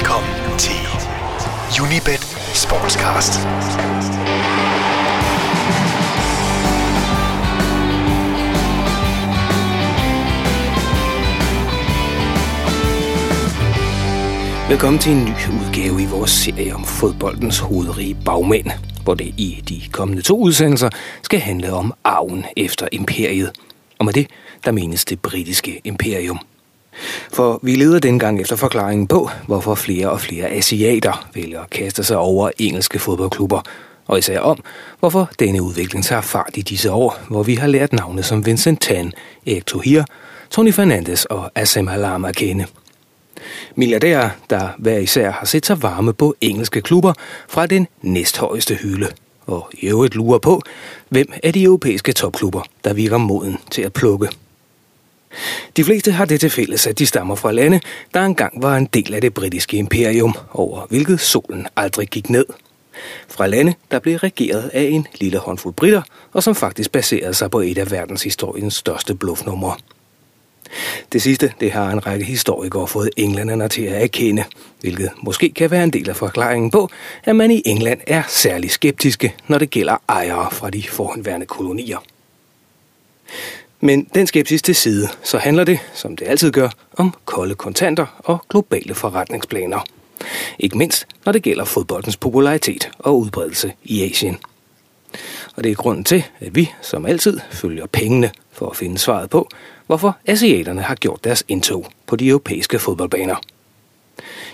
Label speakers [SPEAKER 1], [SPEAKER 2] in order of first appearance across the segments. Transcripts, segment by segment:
[SPEAKER 1] Velkommen til Unibet Sportscast.
[SPEAKER 2] Velkommen til en ny udgave i vores serie om fodboldens hovedrige bagmænd, hvor det i de kommende to udsendelser skal handle om arven efter imperiet. Og med det, der menes det britiske imperium. For vi leder dengang efter forklaringen på, hvorfor flere og flere asiater vælger at kaste sig over engelske fodboldklubber, og især om, hvorfor denne udvikling tager fart i disse år, hvor vi har lært navne som Vincent Tan, Erik Tohir, Tony Fernandes og Assem Halam at kende. Milliardærer, der hver især har set sig varme på engelske klubber fra den næsthøjeste hylde, og i øvrigt lurer på, hvem af de europæiske topklubber, der virker moden til at plukke. De fleste har det til fælles, at de stammer fra lande, der engang var en del af det britiske imperium, over hvilket solen aldrig gik ned. Fra lande, der blev regeret af en lille håndfuld britter, og som faktisk baserede sig på et af verdenshistoriens største bluffnumre. Det sidste, det har en række historikere fået englænderne til at erkende, hvilket måske kan være en del af forklaringen på, at man i England er særlig skeptiske, når det gælder ejere fra de forhenværende kolonier. Men den skepsis til side, så handler det, som det altid gør, om kolde kontanter og globale forretningsplaner. Ikke mindst, når det gælder fodboldens popularitet og udbredelse i Asien. Og det er grunden til, at vi, som altid, følger pengene for at finde svaret på, hvorfor asiaterne har gjort deres indtog på de europæiske fodboldbaner.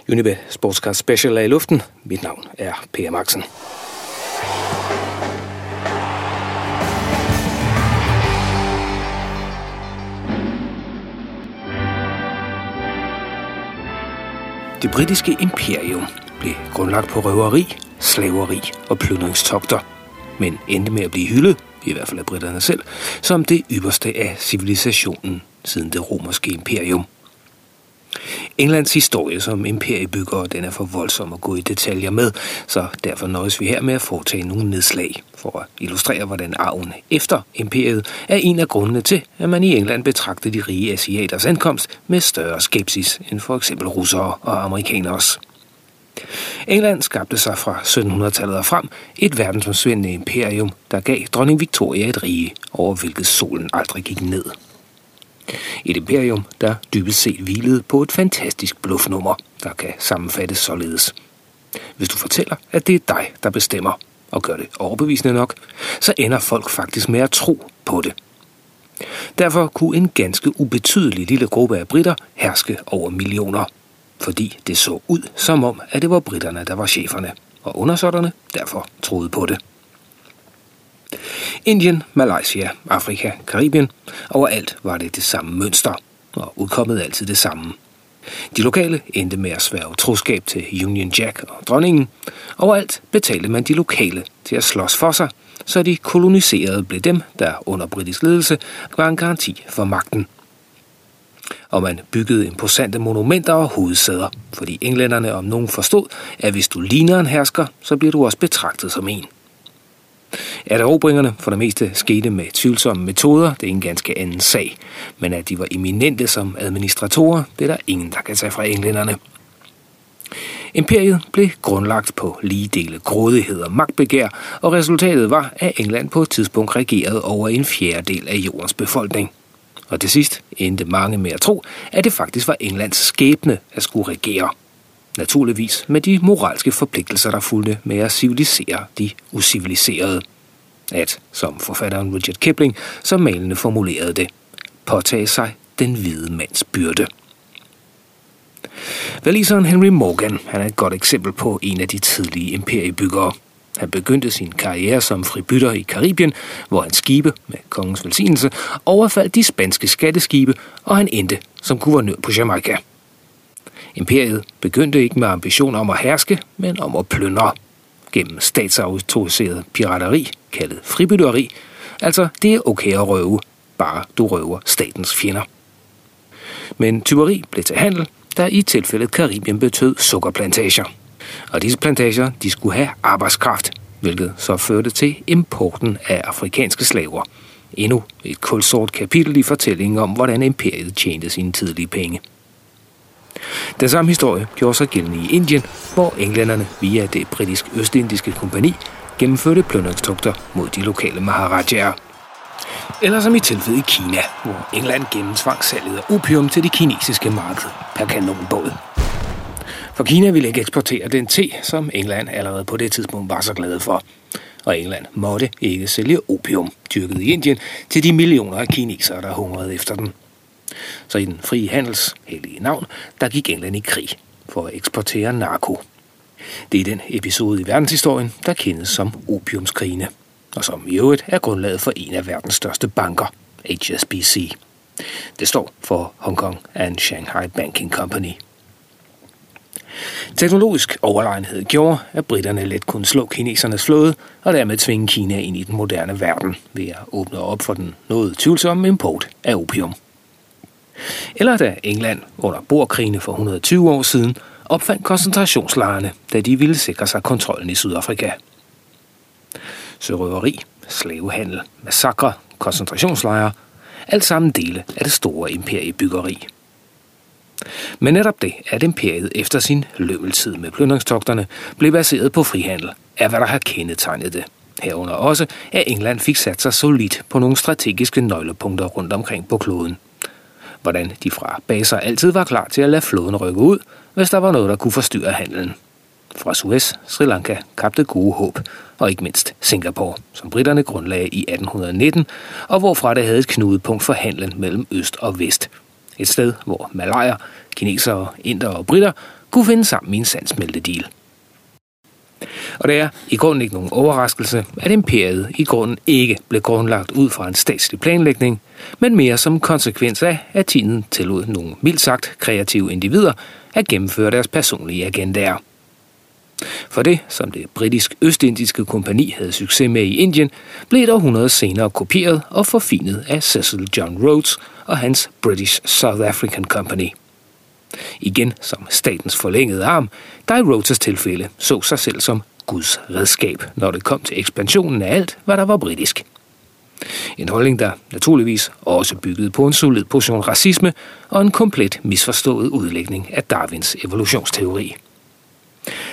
[SPEAKER 2] Unibet Sportscast Special er i luften. Mit navn er Per Maxen. Det britiske imperium blev grundlagt på røveri, slaveri og plyndringstogter, men endte med at blive hyldet, i hvert fald af britterne selv, som det ypperste af civilisationen siden det romerske imperium. Englands historie som imperiebygger, den er for voldsom at gå i detaljer med, så derfor nøjes vi her med at foretage nogle nedslag for at illustrere, hvordan arven efter imperiet er en af grundene til, at man i England betragtede de rige asiaters ankomst med større skepsis end for eksempel russere og amerikaners. England skabte sig fra 1700-tallet og frem et verdensomsvindende imperium, der gav dronning Victoria et rige, over hvilket solen aldrig gik ned. Et imperium, der dybest set hvilede på et fantastisk bluffnummer, der kan sammenfattes således. Hvis du fortæller, at det er dig, der bestemmer, og gør det overbevisende nok, så ender folk faktisk med at tro på det. Derfor kunne en ganske ubetydelig lille gruppe af britter herske over millioner, fordi det så ud som om, at det var britterne, der var cheferne, og undersåtterne derfor troede på det. Indien, Malaysia, Afrika, Karibien. Overalt var det det samme mønster, og udkommet altid det samme. De lokale endte med at sværge troskab til Union Jack og dronningen. Overalt betalte man de lokale til at slås for sig, så de koloniserede blev dem, der under britisk ledelse var en garanti for magten. Og man byggede imposante monumenter og hovedsæder, fordi englænderne om nogen forstod, at hvis du ligner en hersker, så bliver du også betragtet som en. At erobringerne for det meste skete med tvivlsomme metoder, det er en ganske anden sag. Men at de var eminente som administratorer, det er der ingen, der kan tage fra englænderne. Imperiet blev grundlagt på lige dele grådighed og magtbegær, og resultatet var, at England på et tidspunkt regerede over en fjerdedel af jordens befolkning. Og til sidst endte mange med at tro, at det faktisk var Englands skæbne at skulle regere. Naturligvis med de moralske forpligtelser, der fulgte med at civilisere de usiviliserede. At, som forfatteren Richard Kipling så malende formulerede det, påtage sig den hvide mands byrde. Valiseren Henry Morgan han er et godt eksempel på en af de tidlige imperiebyggere. Han begyndte sin karriere som fribytter i Karibien, hvor han skibe med kongens velsignelse overfaldt de spanske skatteskibe, og han endte som guvernør på Jamaica. Imperiet begyndte ikke med ambitioner om at herske, men om at plyndre gennem statsautoriseret pirateri, kaldet fribytteri. Altså, det er okay at røve, bare du røver statens fjender. Men tyveri blev til handel, der i tilfældet Karibien betød sukkerplantager. Og disse plantager, de skulle have arbejdskraft, hvilket så førte til importen af afrikanske slaver. Endnu et kulsort kapitel i fortællingen om, hvordan imperiet tjente sine tidlige penge. Den samme historie gjorde sig gældende i Indien, hvor englænderne via det britisk-østindiske kompani gennemførte pløndringstugter mod de lokale maharajaer. Eller som i tilfældet i Kina, hvor England gennemtvang salget af opium til det kinesiske marked per kanonbåd. For Kina ville ikke eksportere den te, som England allerede på det tidspunkt var så glade for. Og England måtte ikke sælge opium, dyrket i Indien, til de millioner af kinesere, der hungrede efter den. Så i den frie handels hellige navn, der gik England i krig for at eksportere narko. Det er den episode i verdenshistorien, der kendes som opiumskrigene, og som i øvrigt er grundlaget for en af verdens største banker, HSBC. Det står for Hong Kong and Shanghai Banking Company. Teknologisk overlegenhed gjorde, at britterne let kunne slå kinesernes flåde og dermed tvinge Kina ind i den moderne verden ved at åbne op for den noget tvivlsomme import af opium. Eller da England under borkrigene for 120 år siden opfandt koncentrationslejrene, da de ville sikre sig kontrollen i Sydafrika. Sørøveri, slavehandel, massakre, koncentrationslejre, alt sammen dele af det store imperiebyggeri. Men netop det, at imperiet efter sin løbeltid med plyndringstogterne blev baseret på frihandel, er hvad der har kendetegnet det. Herunder også, at England fik sat sig solidt på nogle strategiske nøglepunkter rundt omkring på kloden. Hvordan de fra baser altid var klar til at lade floden rykke ud, hvis der var noget, der kunne forstyrre handelen. Fra Suez, Sri Lanka, Kap det gode håb, og ikke mindst Singapore, som britterne grundlagde i 1819, og hvorfra det havde et knudepunkt for handlen mellem øst og vest. Et sted, hvor malajer, kinesere, indere og britter kunne finde sammen i en sandsmeltedeal. Og det er i grunden ikke nogen overraskelse, at imperiet i grunden ikke blev grundlagt ud fra en statslig planlægning, men mere som konsekvens af, at tiden tillod nogle mildt sagt kreative individer at gennemføre deres personlige agendaer. For det, som det britisk-østindiske kompani havde succes med i Indien, blev et århundrede senere kopieret og forfinet af Cecil John Rhodes og hans British South African Company. Igen som statens forlængede arm, der i Rhodes' tilfælde så sig selv som Guds redskab, når det kom til ekspansionen af alt, hvad der var britisk. En holdning, der naturligvis også byggede på en solid portion racisme og en komplet misforstået udlægning af Darwins evolutionsteori.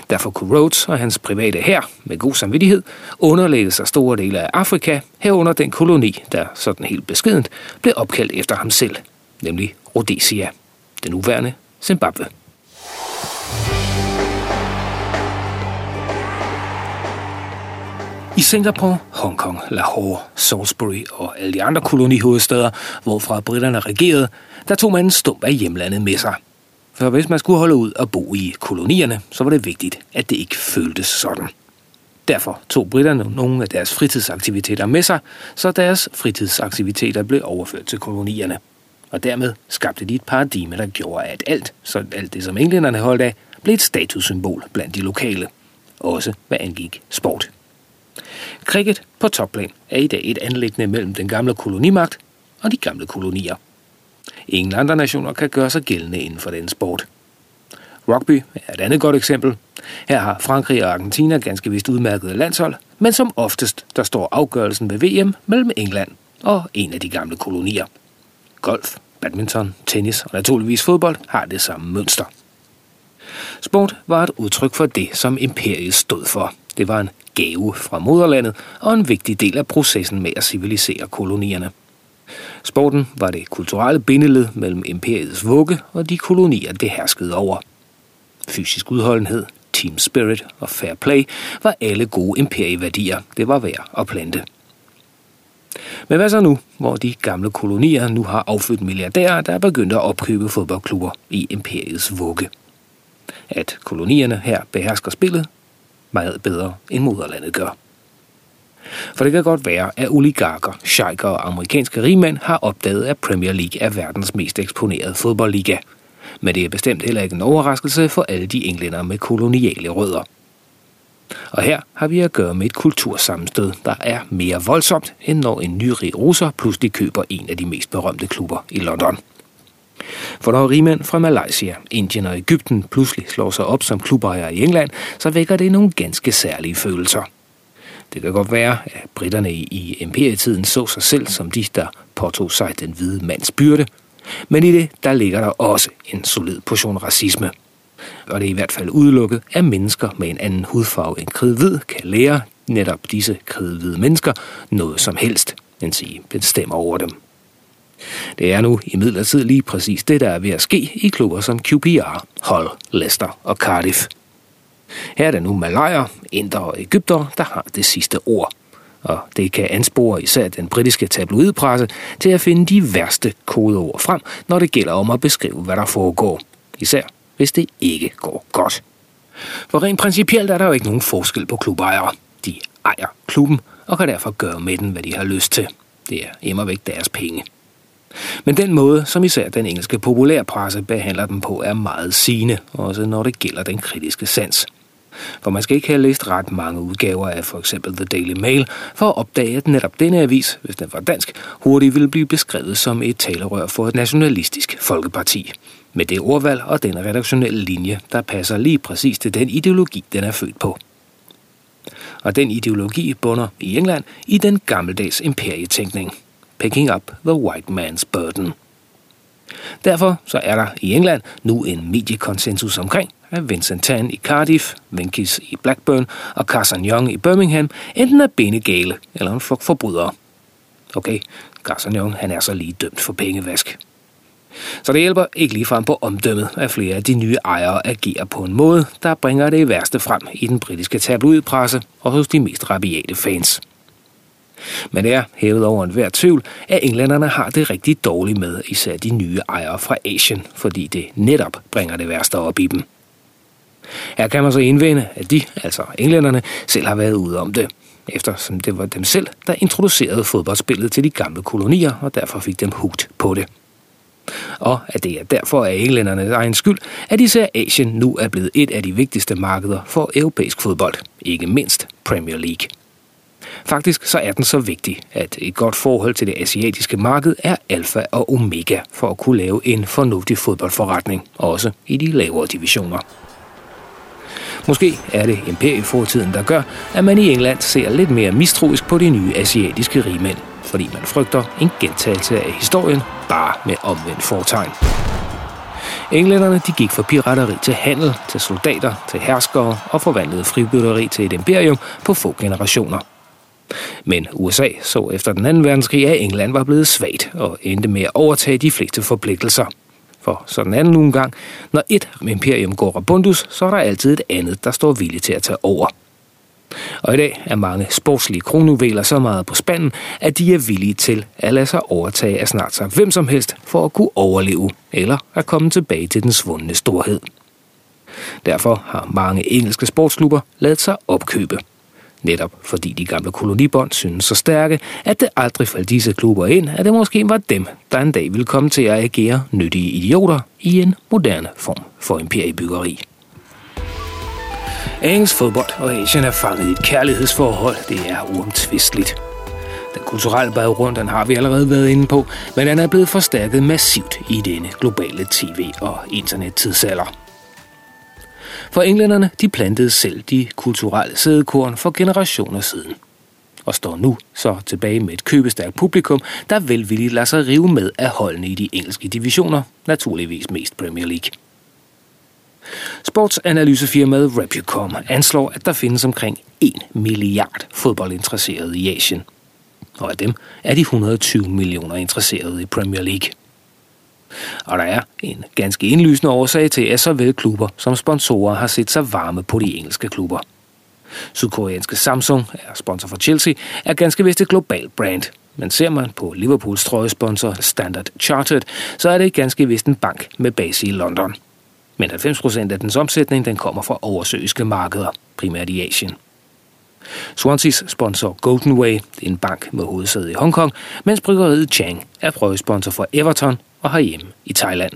[SPEAKER 2] Derfor kunne Rhodes og hans private her med god samvittighed underlægge sig store dele af Afrika, herunder den koloni, der sådan helt beskedent blev opkaldt efter ham selv, nemlig Rhodesia, den nuværende Zimbabwe. Singapore, Hongkong, Lahore, Salisbury og alle de andre kolonihovedsteder, hvorfra britterne regerede, der tog man en stump af hjemlandet med sig. For hvis man skulle holde ud og bo i kolonierne, så var det vigtigt, at det ikke føltes sådan. Derfor tog britterne nogle af deres fritidsaktiviteter med sig, så deres fritidsaktiviteter blev overført til kolonierne. Og dermed skabte de et paradigme, der gjorde, at alt, så alt det som englænderne holdt af, blev et statussymbol blandt de lokale. Også hvad angik sport. Cricket på topplan er i dag et anlæggende mellem den gamle kolonimagt og de gamle kolonier. Ingen andre nationer kan gøre sig gældende inden for den sport. Rugby er et andet godt eksempel. Her har Frankrig og Argentina ganske vist udmærket landshold, men som oftest der står afgørelsen ved VM mellem England og en af de gamle kolonier. Golf, badminton, tennis og naturligvis fodbold har det samme mønster. Sport var et udtryk for det, som imperiet stod for. Det var en gave fra moderlandet og en vigtig del af processen med at civilisere kolonierne. Sporten var det kulturelle bindeled mellem imperiets vugge og de kolonier, det herskede over. Fysisk udholdenhed, team spirit og fair play var alle gode imperieværdier, det var værd at plante. Men hvad så nu, hvor de gamle kolonier nu har affødt milliardærer, der er begyndt at opkøbe fodboldklubber i imperiets vugge? At kolonierne her behersker spillet meget bedre end moderlandet gør. For det kan godt være, at oligarker, sheiker og amerikanske rigmænd har opdaget, at Premier League er verdens mest eksponerede fodboldliga. Men det er bestemt heller ikke en overraskelse for alle de englænder med koloniale rødder. Og her har vi at gøre med et kultursammenstød, der er mere voldsomt, end når en nyrig russer pludselig køber en af de mest berømte klubber i London. For når rigmænd fra Malaysia, Indien og Ægypten pludselig slår sig op som klubejere i England, så vækker det nogle ganske særlige følelser. Det kan godt være, at britterne i imperietiden så sig selv som de, der påtog sig den hvide mands byrde, Men i det, der ligger der også en solid portion racisme. Og det er i hvert fald udelukket, at mennesker med en anden hudfarve end kridhvid kan lære netop disse kridhvide mennesker noget som helst, end sige bestemmer over dem. Det er nu i lige præcis det, der er ved at ske i klubber som QPR, Hull, Leicester og Cardiff. Her er det nu malajer, inder og Ægypter, der har det sidste ord. Og det kan anspore især den britiske tabloidpresse til at finde de værste kodeord frem, når det gælder om at beskrive, hvad der foregår. Især hvis det ikke går godt. For rent principielt er der jo ikke nogen forskel på klubejere. De ejer klubben og kan derfor gøre med den, hvad de har lyst til. Det er imod væk deres penge. Men den måde, som især den engelske populærpresse behandler dem på, er meget sigende, også når det gælder den kritiske sans. For man skal ikke have læst ret mange udgaver af for eksempel The Daily Mail, for at opdage, at netop denne avis, hvis den var dansk, hurtigt ville blive beskrevet som et talerør for et nationalistisk folkeparti. Med det ordvalg og den redaktionelle linje, der passer lige præcis til den ideologi, den er født på. Og den ideologi bunder i England i den gammeldags imperietænkning – picking up the white man's burden. Derfor så er der i England nu en mediekonsensus omkring, at Vincent Tan i Cardiff, Vinkis i Blackburn og Carson Young i Birmingham enten er benegale eller en flok forbrydere. Okay, Carson Young han er så lige dømt for pengevask. Så det hjælper ikke ligefrem på omdømmet, at flere af de nye ejere agerer på en måde, der bringer det værste frem i den britiske tabloidpresse og hos de mest rabiate fans. Men det er hævet over enhver tvivl, at englænderne har det rigtig dårligt med især de nye ejere fra Asien, fordi det netop bringer det værste op i dem. Her kan man så indvende, at de, altså englænderne, selv har været ude om det, eftersom det var dem selv, der introducerede fodboldspillet til de gamle kolonier, og derfor fik dem hugt på det. Og at det er derfor af englændernes egen skyld, at især Asien nu er blevet et af de vigtigste markeder for europæisk fodbold, ikke mindst Premier League. Faktisk så er den så vigtig, at et godt forhold til det asiatiske marked er alfa og omega for at kunne lave en fornuftig fodboldforretning, også i de lavere divisioner. Måske er det imperiefortiden, der gør, at man i England ser lidt mere mistroisk på de nye asiatiske rigmænd, fordi man frygter en gentagelse af historien, bare med omvendt fortegn. Englænderne de gik fra pirateri til handel, til soldater, til herskere og forvandlede fribytteri til et imperium på få generationer – men USA så efter den anden verdenskrig, at England var blevet svagt og endte med at overtage de fleste forpligtelser. For sådan er det nogle gang. Når et imperium går rabundus, så er der altid et andet, der står villig til at tage over. Og i dag er mange sportslige kronjuveler så meget på spanden, at de er villige til at lade sig overtage af snart sig hvem som helst for at kunne overleve eller at komme tilbage til den svundne storhed. Derfor har mange engelske sportsklubber lavet sig opkøbe – Netop fordi de gamle kolonibånd synes så stærke, at det aldrig faldt disse klubber ind, at det måske var dem, der en dag ville komme til at agere nyttige idioter i en moderne form for imperiebyggeri. Engelsk fodbold og Asien er fanget i et kærlighedsforhold. Det er uomtvisteligt. Den kulturelle baggrund, den har vi allerede været inde på, men den er blevet forstærket massivt i denne globale tv- og internettidsalder. For englænderne, de plantede selv de kulturelle sædekorn for generationer siden. Og står nu så tilbage med et købestærkt publikum, der velvilligt lader sig rive med af holdene i de engelske divisioner, naturligvis mest Premier League. Sportsanalysefirmaet Repucom anslår, at der findes omkring 1 milliard fodboldinteresserede i Asien. Og af dem er de 120 millioner interesserede i Premier League. Og der er en ganske indlysende årsag til, at såvel klubber som sponsorer har set sig varme på de engelske klubber. Sydkoreanske Samsung er sponsor for Chelsea, er ganske vist et globalt brand. Men ser man på Liverpools trøjesponsor Standard Chartered, så er det ganske vist en bank med base i London. Men 90% af dens omsætning den kommer fra oversøiske markeder, primært i Asien. Swanseas sponsor Golden Way, en bank med hovedsæde i Hongkong, mens bryggeriet Chang er prøvesponsor for Everton og herhjemme i Thailand.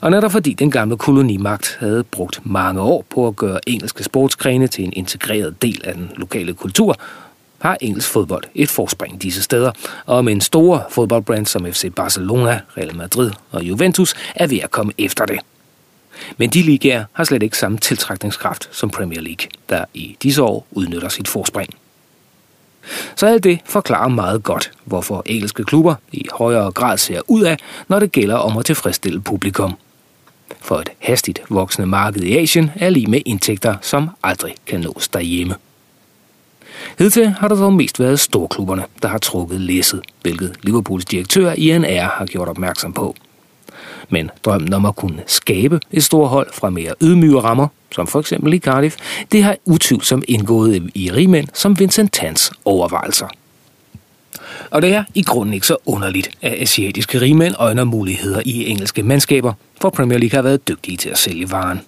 [SPEAKER 2] Og netop fordi den gamle kolonimagt havde brugt mange år på at gøre engelske sportsgrene til en integreret del af den lokale kultur, har engelsk fodbold et forspring disse steder, og med en store fodboldbrand som FC Barcelona, Real Madrid og Juventus er ved at komme efter det. Men de ligaer har slet ikke samme tiltrækningskraft som Premier League, der i disse år udnytter sit forspring. Så alt det forklarer meget godt, hvorfor engelske klubber i højere grad ser ud af, når det gælder om at tilfredsstille publikum. For et hastigt voksende marked i Asien er lige med indtægter, som aldrig kan nås derhjemme. Hidtil har det dog mest været storklubberne, der har trukket læsset, hvilket Liverpools direktør Ian R. har gjort opmærksom på. Men drømmen om at kunne skabe et stort hold fra mere ydmyge rammer, som for eksempel i Cardiff, det har utvivlsomt indgået i rigmænd som Vincent Tans overvejelser. Og det er i grunden ikke så underligt, at asiatiske rigmænd øjner muligheder i engelske mandskaber, for Premier League har været dygtige til at sælge varen.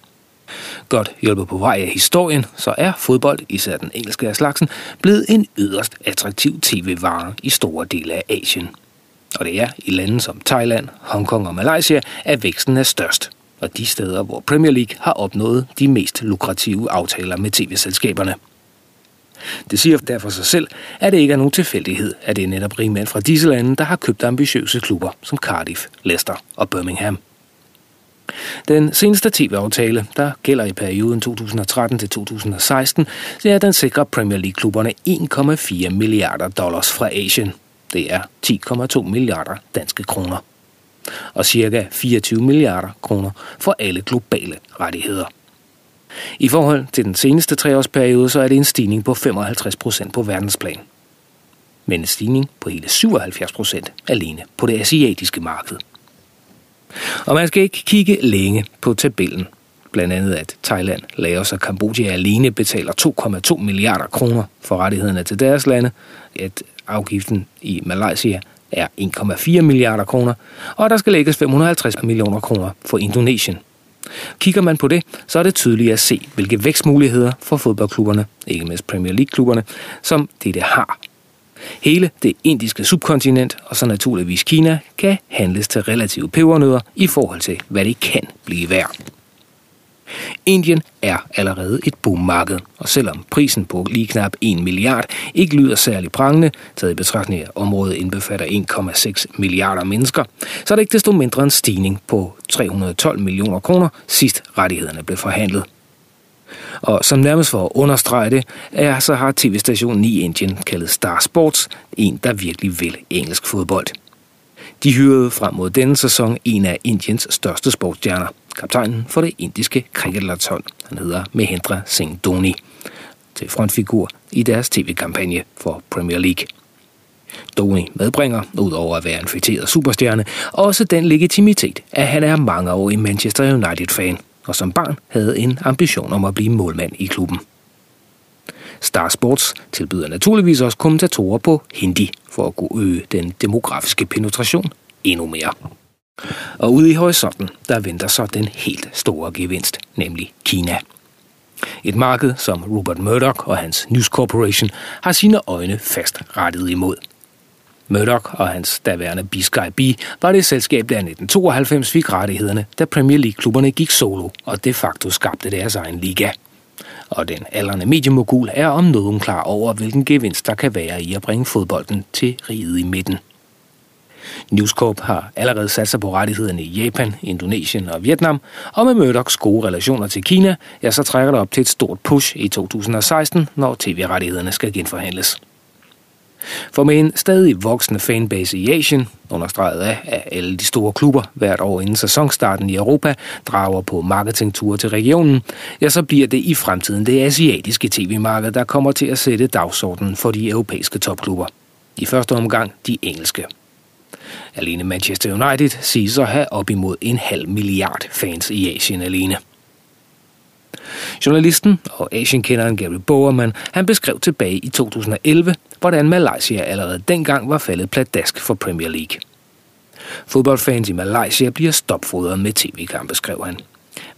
[SPEAKER 2] Godt hjulpet på vej af historien, så er fodbold, især den engelske af slagsen, blevet en yderst attraktiv tv-vare i store dele af Asien. Og det er i lande som Thailand, Hongkong og Malaysia, at væksten er størst. Og de steder, hvor Premier League har opnået de mest lukrative aftaler med tv-selskaberne. Det siger derfor sig selv, at det ikke er nogen tilfældighed, at det er netop rigmænd fra disse lande, der har købt ambitiøse klubber som Cardiff, Leicester og Birmingham. Den seneste tv-aftale, der gælder i perioden 2013 til 2016, er, at den sikrer Premier League-klubberne 1,4 milliarder dollars fra Asien. Det er 10,2 milliarder danske kroner. Og cirka 24 milliarder kroner for alle globale rettigheder. I forhold til den seneste treårsperiode, så er det en stigning på 55 procent på verdensplan. Men en stigning på hele 77 procent alene på det asiatiske marked. Og man skal ikke kigge længe på tabellen. Blandt andet at Thailand, Laos og Kambodja alene betaler 2,2 milliarder kroner for rettighederne til deres lande, at afgiften i Malaysia er 1,4 milliarder kroner, og der skal lægges 550 millioner kroner for Indonesien. Kigger man på det, så er det tydeligt at se, hvilke vækstmuligheder for fodboldklubberne, ikke mindst Premier League-klubberne, som det har Hele det indiske subkontinent, og så naturligvis Kina, kan handles til relative pebernødder i forhold til, hvad det kan blive værd. Indien er allerede et boommarked, og selvom prisen på lige knap 1 milliard ikke lyder særlig prangende, taget i betragtning af området indbefatter 1,6 milliarder mennesker, så er det ikke desto mindre en stigning på 312 millioner kroner, sidst rettighederne blev forhandlet. Og som nærmest for at understrege det, er, så har tv-stationen i Indien, kaldet Star Sports, en, der virkelig vil engelsk fodbold. De hyrede frem mod denne sæson en af Indiens største sportsstjerner, kaptajnen for det indiske cricketlandshold. Han hedder Mahendra Singh Dhoni, til frontfigur i deres tv-kampagne for Premier League. Dhoni medbringer, udover at være en fætteret superstjerne, også den legitimitet, at han er mange år i Manchester United-fan – og som barn havde en ambition om at blive målmand i klubben. Star Sports tilbyder naturligvis også kommentatorer på hindi for at kunne øge den demografiske penetration endnu mere. Og ude i horisonten, der venter så den helt store gevinst, nemlig Kina. Et marked, som Rupert Murdoch og hans News Corporation har sine øjne fast rettet imod – Murdoch og hans daværende b B var det selskab, der i 1992 fik rettighederne, da Premier League-klubberne gik solo og de facto skabte deres egen liga. Og den aldrende mediemogul er om nogen klar over, hvilken gevinst der kan være i at bringe fodbolden til riget i midten. News Corp har allerede sat sig på rettighederne i Japan, Indonesien og Vietnam, og med Murdochs gode relationer til Kina, ja, så trækker det op til et stort push i 2016, når tv-rettighederne skal genforhandles. For med en stadig voksende fanbase i Asien, understreget af, at alle de store klubber hvert år inden sæsonstarten i Europa drager på marketingture til regionen, ja, så bliver det i fremtiden det asiatiske tv-marked, der kommer til at sætte dagsordenen for de europæiske topklubber. I første omgang de engelske. Alene Manchester United siges at have op imod en halv milliard fans i Asien alene. Journalisten og Asienkenderen Gary Bowerman, han beskrev tilbage i 2011, hvordan Malaysia allerede dengang var faldet pladask for Premier League. Fodboldfans i Malaysia bliver stopfodret med tv-kampe, skrev han.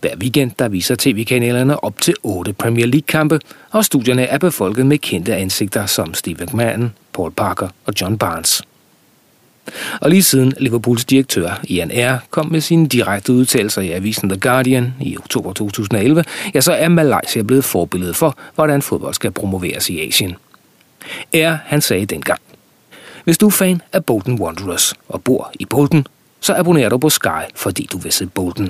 [SPEAKER 2] Hver weekend der viser tv-kanalerne op til otte Premier League-kampe, og studierne er befolket med kendte ansigter som Steve McMahon, Paul Parker og John Barnes. Og lige siden Liverpools direktør Ian R. kom med sine direkte udtalelser i avisen The Guardian i oktober 2011, ja, så er Malaysia blevet forbilledet for, hvordan fodbold skal promoveres i Asien. R. han sagde dengang, hvis du er fan af Bolton Wanderers og bor i Bolton, så abonnerer du på Sky, fordi du vil se Bolton.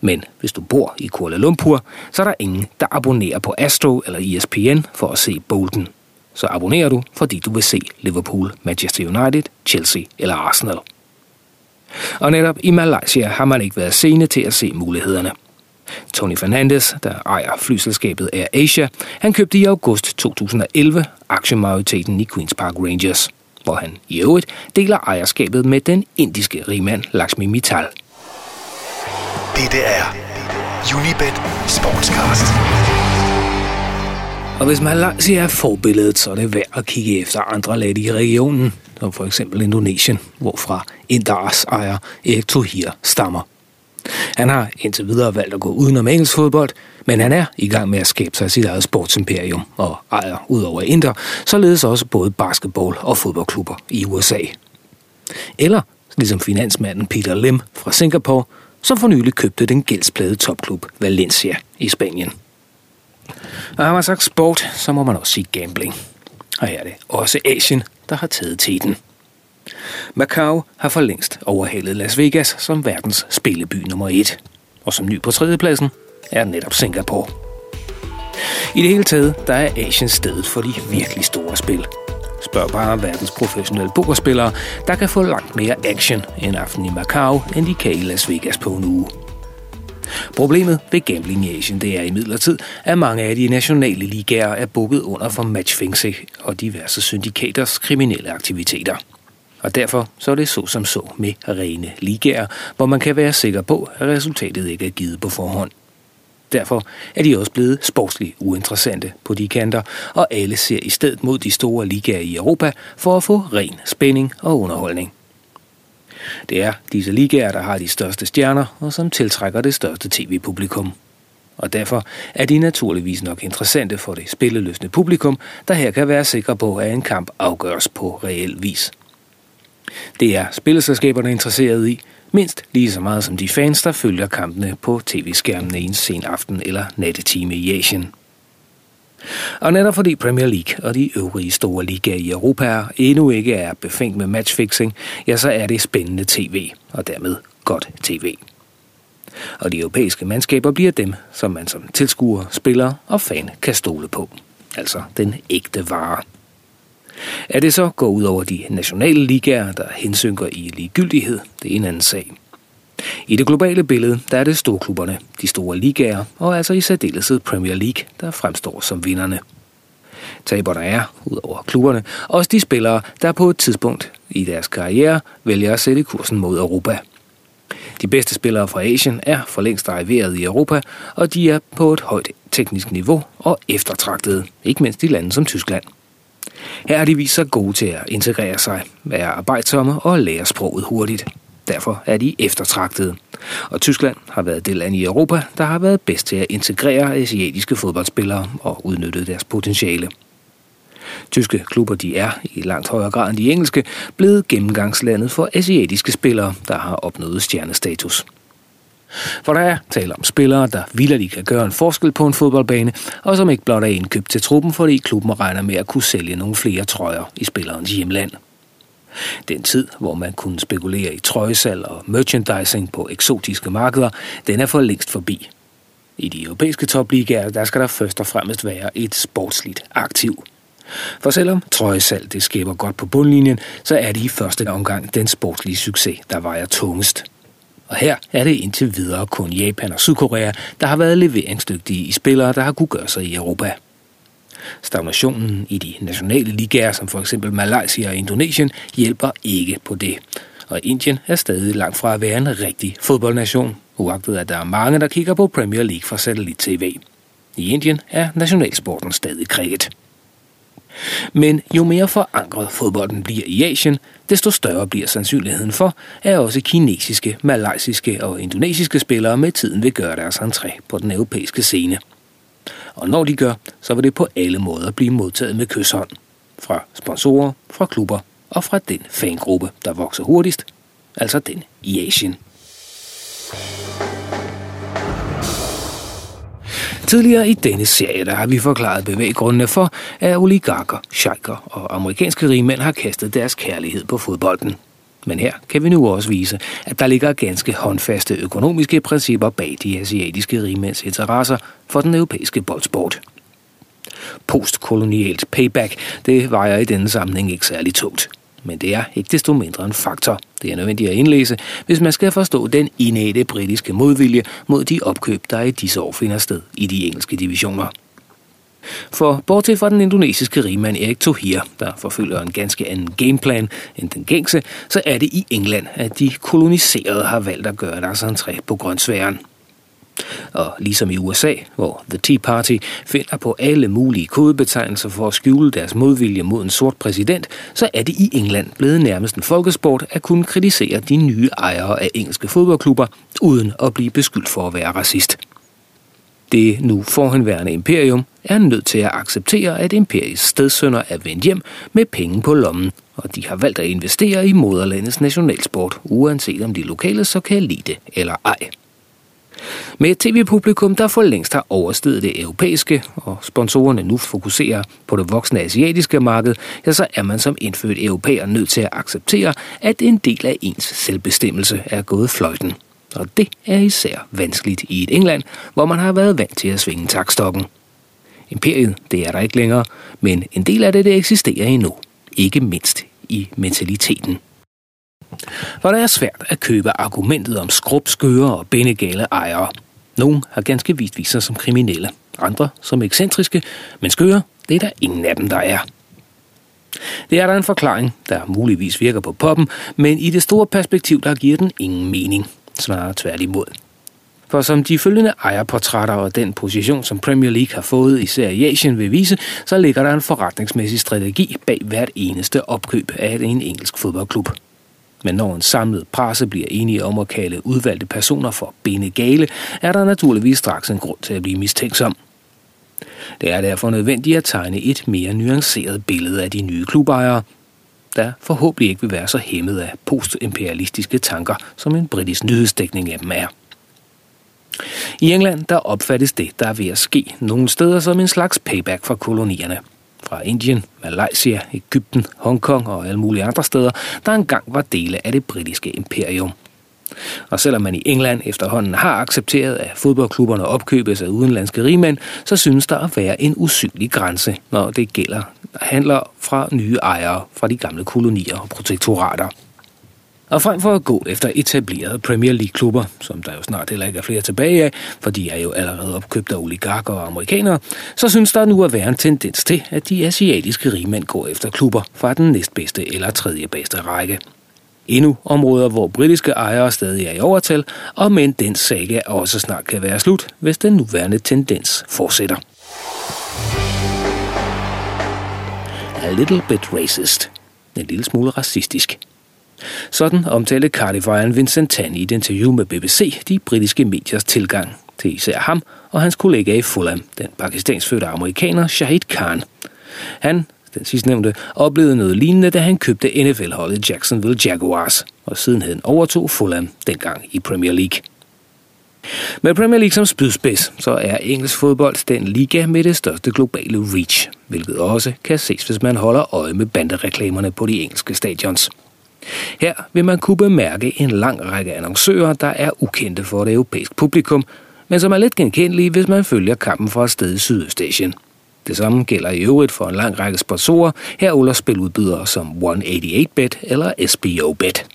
[SPEAKER 2] Men hvis du bor i Kuala Lumpur, så er der ingen, der abonnerer på Astro eller ESPN for at se Bolton så abonnerer du, fordi du vil se Liverpool, Manchester United, Chelsea eller Arsenal. Og netop i Malaysia har man ikke været sene til at se mulighederne. Tony Fernandes, der ejer flyselskabet Air Asia, han købte i august 2011 aktiemajoriteten i Queen's Park Rangers, hvor han i øvrigt deler ejerskabet med den indiske rigmand Lakshmi Mittal.
[SPEAKER 1] Det er Unibet Sportscast.
[SPEAKER 2] Og hvis Malaysia er forbilledet, så er det værd at kigge efter andre lande i regionen, som for eksempel Indonesien, hvorfra Indars ejer Erik Tohir stammer. Han har indtil videre valgt at gå udenom engelsk fodbold, men han er i gang med at skabe sig sit eget sportsimperium og ejer udover Inder, således også både basketball og fodboldklubber i USA. Eller ligesom finansmanden Peter Lim fra Singapore, som for nylig købte den gældsplade topklub Valencia i Spanien. Og har man sagt sport, så må man også sige gambling. Og her er det også Asien, der har taget teten. Macau har for længst overhalet Las Vegas som verdens spilleby nummer et. Og som ny på tredjepladsen er netop Singapore. I det hele taget, der er Asien stedet for de virkelig store spil. Spørg bare verdens professionelle pokerspillere, der kan få langt mere action en aften i Macau, end de kan i Las Vegas på en uge. Problemet ved gambling i Asien det er imidlertid, at mange af de nationale ligaer er bukket under for matchfixing og diverse syndikaters kriminelle aktiviteter. Og derfor så er det så som så med rene ligaer, hvor man kan være sikker på, at resultatet ikke er givet på forhånd. Derfor er de også blevet sportsligt uinteressante på de kanter, og alle ser i stedet mod de store ligaer i Europa for at få ren spænding og underholdning. Det er disse ligaer, der har de største stjerner, og som tiltrækker det største tv-publikum. Og derfor er de naturligvis nok interessante for det spilleløsne publikum, der her kan være sikre på, at en kamp afgøres på reel vis. Det er spilleselskaberne interesseret i, mindst lige så meget som de fans, der følger kampene på tv-skærmene en sen aften eller nattetime i Asien. Og netop fordi Premier League og de øvrige store ligaer i Europa endnu ikke er befængt med matchfixing, ja, så er det spændende tv, og dermed godt tv. Og de europæiske mandskaber bliver dem, som man som tilskuer, spiller og fan kan stole på. Altså den ægte vare. Er det så går ud over de nationale ligaer, der hensynker i ligegyldighed, det er en anden sag. I det globale billede, der er det storklubberne, de store ligaer, og altså i særdeleshed Premier League, der fremstår som vinderne. Taberne er, ud over klubberne, også de spillere, der på et tidspunkt i deres karriere vælger at sætte kursen mod Europa. De bedste spillere fra Asien er for længst arriveret i Europa, og de er på et højt teknisk niveau og eftertragtede, ikke mindst i lande som Tyskland. Her har de vist sig gode til at integrere sig, være arbejdsomme og lære sproget hurtigt. Derfor er de eftertragtede. Og Tyskland har været det land i Europa, der har været bedst til at integrere asiatiske fodboldspillere og udnytte deres potentiale. Tyske klubber de er, i langt højere grad end de engelske, blevet gennemgangslandet for asiatiske spillere, der har opnået stjernestatus. For der er tale om spillere, der vildt kan gøre en forskel på en fodboldbane, og som ikke blot er indkøbt til truppen, fordi klubben regner med at kunne sælge nogle flere trøjer i spillerens hjemland. Den tid, hvor man kunne spekulere i trøjsal og merchandising på eksotiske markeder, den er for længst forbi. I de europæiske topligaer, der skal der først og fremmest være et sportsligt aktiv. For selvom trøjesalg det skaber godt på bundlinjen, så er det i første omgang den sportslige succes, der vejer tungest. Og her er det indtil videre kun Japan og Sydkorea, der har været leveringsdygtige i spillere, der har kunne gøre sig i Europa. Stagnationen i de nationale ligaer, som for eksempel Malaysia og Indonesien, hjælper ikke på det. Og Indien er stadig langt fra at være en rigtig fodboldnation, uagtet at der er mange, der kigger på Premier League fra satellit-tv. I Indien er nationalsporten stadig cricket. Men jo mere forankret fodbolden bliver i Asien, desto større bliver sandsynligheden for, at også kinesiske, malaysiske og indonesiske spillere med tiden vil gøre deres entré på den europæiske scene. Og når de gør, så vil det på alle måder blive modtaget med kysshånd. Fra sponsorer, fra klubber og fra den fangruppe, der vokser hurtigst, altså den i Asien. Tidligere i denne serie der har vi forklaret bevæggrundene for, at oligarker, sheiker og amerikanske rigmænd har kastet deres kærlighed på fodbolden. Men her kan vi nu også vise, at der ligger ganske håndfaste økonomiske principper bag de asiatiske rigmænds interesser for den europæiske boldsport. Postkolonialt payback, det vejer i denne sammenhæng ikke særlig tungt. Men det er ikke desto mindre en faktor. Det er nødvendigt at indlæse, hvis man skal forstå den innate britiske modvilje mod de opkøb, der i disse år finder sted i de engelske divisioner. For bortset fra den indonesiske rigmand Erik Tohir, der forfølger en ganske anden gameplan end den gængse, så er det i England, at de koloniserede har valgt at gøre deres entré på grøntsværen. Og ligesom i USA, hvor The Tea Party finder på alle mulige kodebetegnelser for at skjule deres modvilje mod en sort præsident, så er det i England blevet nærmest en folkesport at kunne kritisere de nye ejere af engelske fodboldklubber, uden at blive beskyldt for at være racist. Det nu forhenværende imperium er nødt til at acceptere, at imperiets stedsønder er vendt hjem med penge på lommen, og de har valgt at investere i moderlandets nationalsport, uanset om de lokale så kan lide det eller ej. Med et tv-publikum, der for længst har oversteget det europæiske, og sponsorerne nu fokuserer på det voksne asiatiske marked, ja, så er man som indfødt europæer nødt til at acceptere, at en del af ens selvbestemmelse er gået fløjten. Og det er især vanskeligt i et England, hvor man har været vant til at svinge takstokken. Imperiet, det er der ikke længere, men en del af det, det eksisterer endnu. Ikke mindst i mentaliteten. For det er svært at købe argumentet om skrubskøre og bindegale ejere. Nogle har ganske vist vist sig som kriminelle, andre som ekscentriske, men skøre, det er der ingen af dem, der er. Det er der en forklaring, der muligvis virker på poppen, men i det store perspektiv, der giver den ingen mening, snarere tværtimod. For som de følgende ejerportrætter og den position, som Premier League har fået i Asien vil vise, så ligger der en forretningsmæssig strategi bag hvert eneste opkøb af en engelsk fodboldklub. Men når en samlet presse bliver enige om at kalde udvalgte personer for gale, er der naturligvis straks en grund til at blive mistænksom. Det er derfor nødvendigt at tegne et mere nuanceret billede af de nye klubejere, der forhåbentlig ikke vil være så hæmmet af postimperialistiske tanker, som en britisk nyhedsdækning af dem er. I England der opfattes det, der er ved at ske nogle steder som en slags payback for kolonierne – fra Indien, Malaysia, Ægypten, Hongkong og alle mulige andre steder, der engang var dele af det britiske imperium. Og selvom man i England efterhånden har accepteret, at fodboldklubberne opkøbes af udenlandske rigmænd, så synes der at være en usynlig grænse, når det gælder handler fra nye ejere fra de gamle kolonier og protektorater. Og frem for at gå efter etablerede Premier League-klubber, som der jo snart heller ikke er flere tilbage af, for de er jo allerede opkøbt af oligarker og amerikanere, så synes der nu at være en tendens til, at de asiatiske rigmænd går efter klubber fra den næstbedste eller tredje bedste række. Endnu områder, hvor britiske ejere stadig er i overtal, og men den saga også snart kan være slut, hvis den nuværende tendens fortsætter. A little bit racist. En lille smule racistisk. Sådan omtalte Cardiff-ejeren Vincent Tan i et interview med BBC de britiske mediers tilgang til især ham og hans kollega i Fulham, den pakistansfødte amerikaner Shahid Khan. Han, den sidstnævnte, oplevede noget lignende, da han købte NFL-holdet Jacksonville Jaguars, og sidenhen overtog Fulham dengang i Premier League. Med Premier League som spydspids, så er engelsk fodbold den liga med det største globale reach, hvilket også kan ses, hvis man holder øje med bandereklamerne på de engelske stadions. Her vil man kunne bemærke en lang række annoncører, der er ukendte for det europæiske publikum, men som er lidt genkendelige, hvis man følger kampen fra et sted i Sydøstasien. Det samme gælder i øvrigt for en lang række sponsorer, herunder spiludbydere som 188bet eller SBO-bet.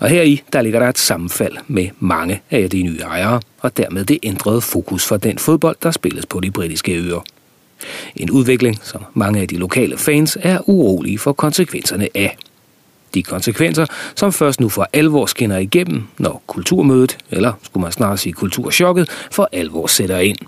[SPEAKER 2] Og heri der ligger der et sammenfald med mange af de nye ejere, og dermed det ændrede fokus for den fodbold, der spilles på de britiske øer. En udvikling, som mange af de lokale fans er urolige for konsekvenserne af. De konsekvenser, som først nu for alvor skinner igennem, når kulturmødet, eller skulle man snarere sige kulturschokket, for alvor sætter ind.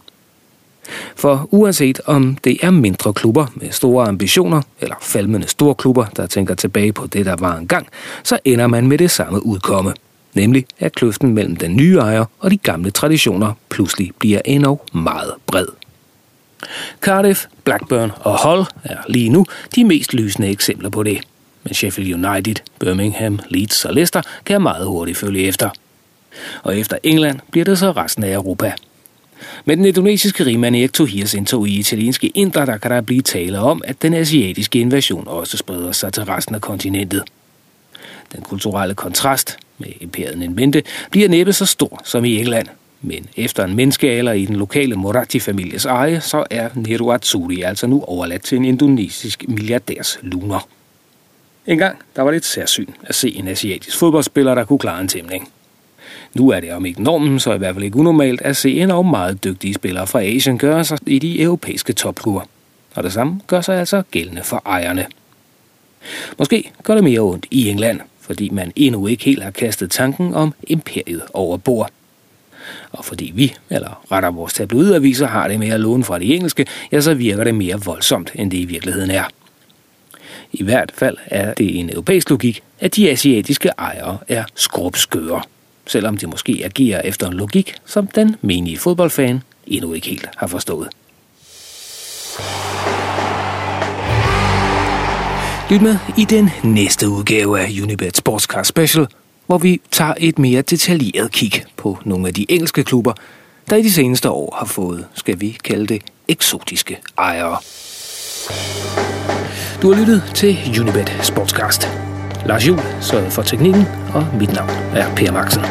[SPEAKER 2] For uanset om det er mindre klubber med store ambitioner, eller falmende store klubber, der tænker tilbage på det, der var engang, så ender man med det samme udkomme. Nemlig at kløften mellem den nye ejer og de gamle traditioner pludselig bliver endnu meget bred. Cardiff, Blackburn og Hull er lige nu de mest lysende eksempler på det men Sheffield United, Birmingham, Leeds og Leicester kan meget hurtigt følge efter. Og efter England bliver det så resten af Europa. Med den indonesiske rigmand Erik Tohirs indtog i italienske indre, der kan der blive tale om, at den asiatiske invasion også spreder sig til resten af kontinentet. Den kulturelle kontrast, med imperiet en mente, bliver næppe så stor som i England, Men efter en menneskealder i den lokale Moratti-families eje, så er Nero Azzurri altså nu overladt til en indonesisk milliardærs luner. En gang der var det et særsyn at se en asiatisk fodboldspiller, der kunne klare en tæmning. Nu er det om ikke normen, så i hvert fald ikke unormalt at se en meget dygtige spillere fra Asien gøre sig i de europæiske topklubber. Og det samme gør sig altså gældende for ejerne. Måske gør det mere ondt i England, fordi man endnu ikke helt har kastet tanken om imperiet over bord. Og fordi vi, eller retter vores tabloidaviser, har det mere låne fra de engelske, ja, så virker det mere voldsomt, end det i virkeligheden er. I hvert fald er det en europæisk logik, at de asiatiske ejere er skrubskøre, selvom de måske agerer efter en logik, som den menige fodboldfan endnu ikke helt har forstået. Lyt med i den næste udgave af Unibet Sportscar Special, hvor vi tager et mere detaljeret kig på nogle af de engelske klubber, der i de seneste år har fået, skal vi kalde det, eksotiske ejere. Du har lyttet til Unibet Sportscast. Lars Juhl sørgede for teknikken, og mit navn er Per Maxen.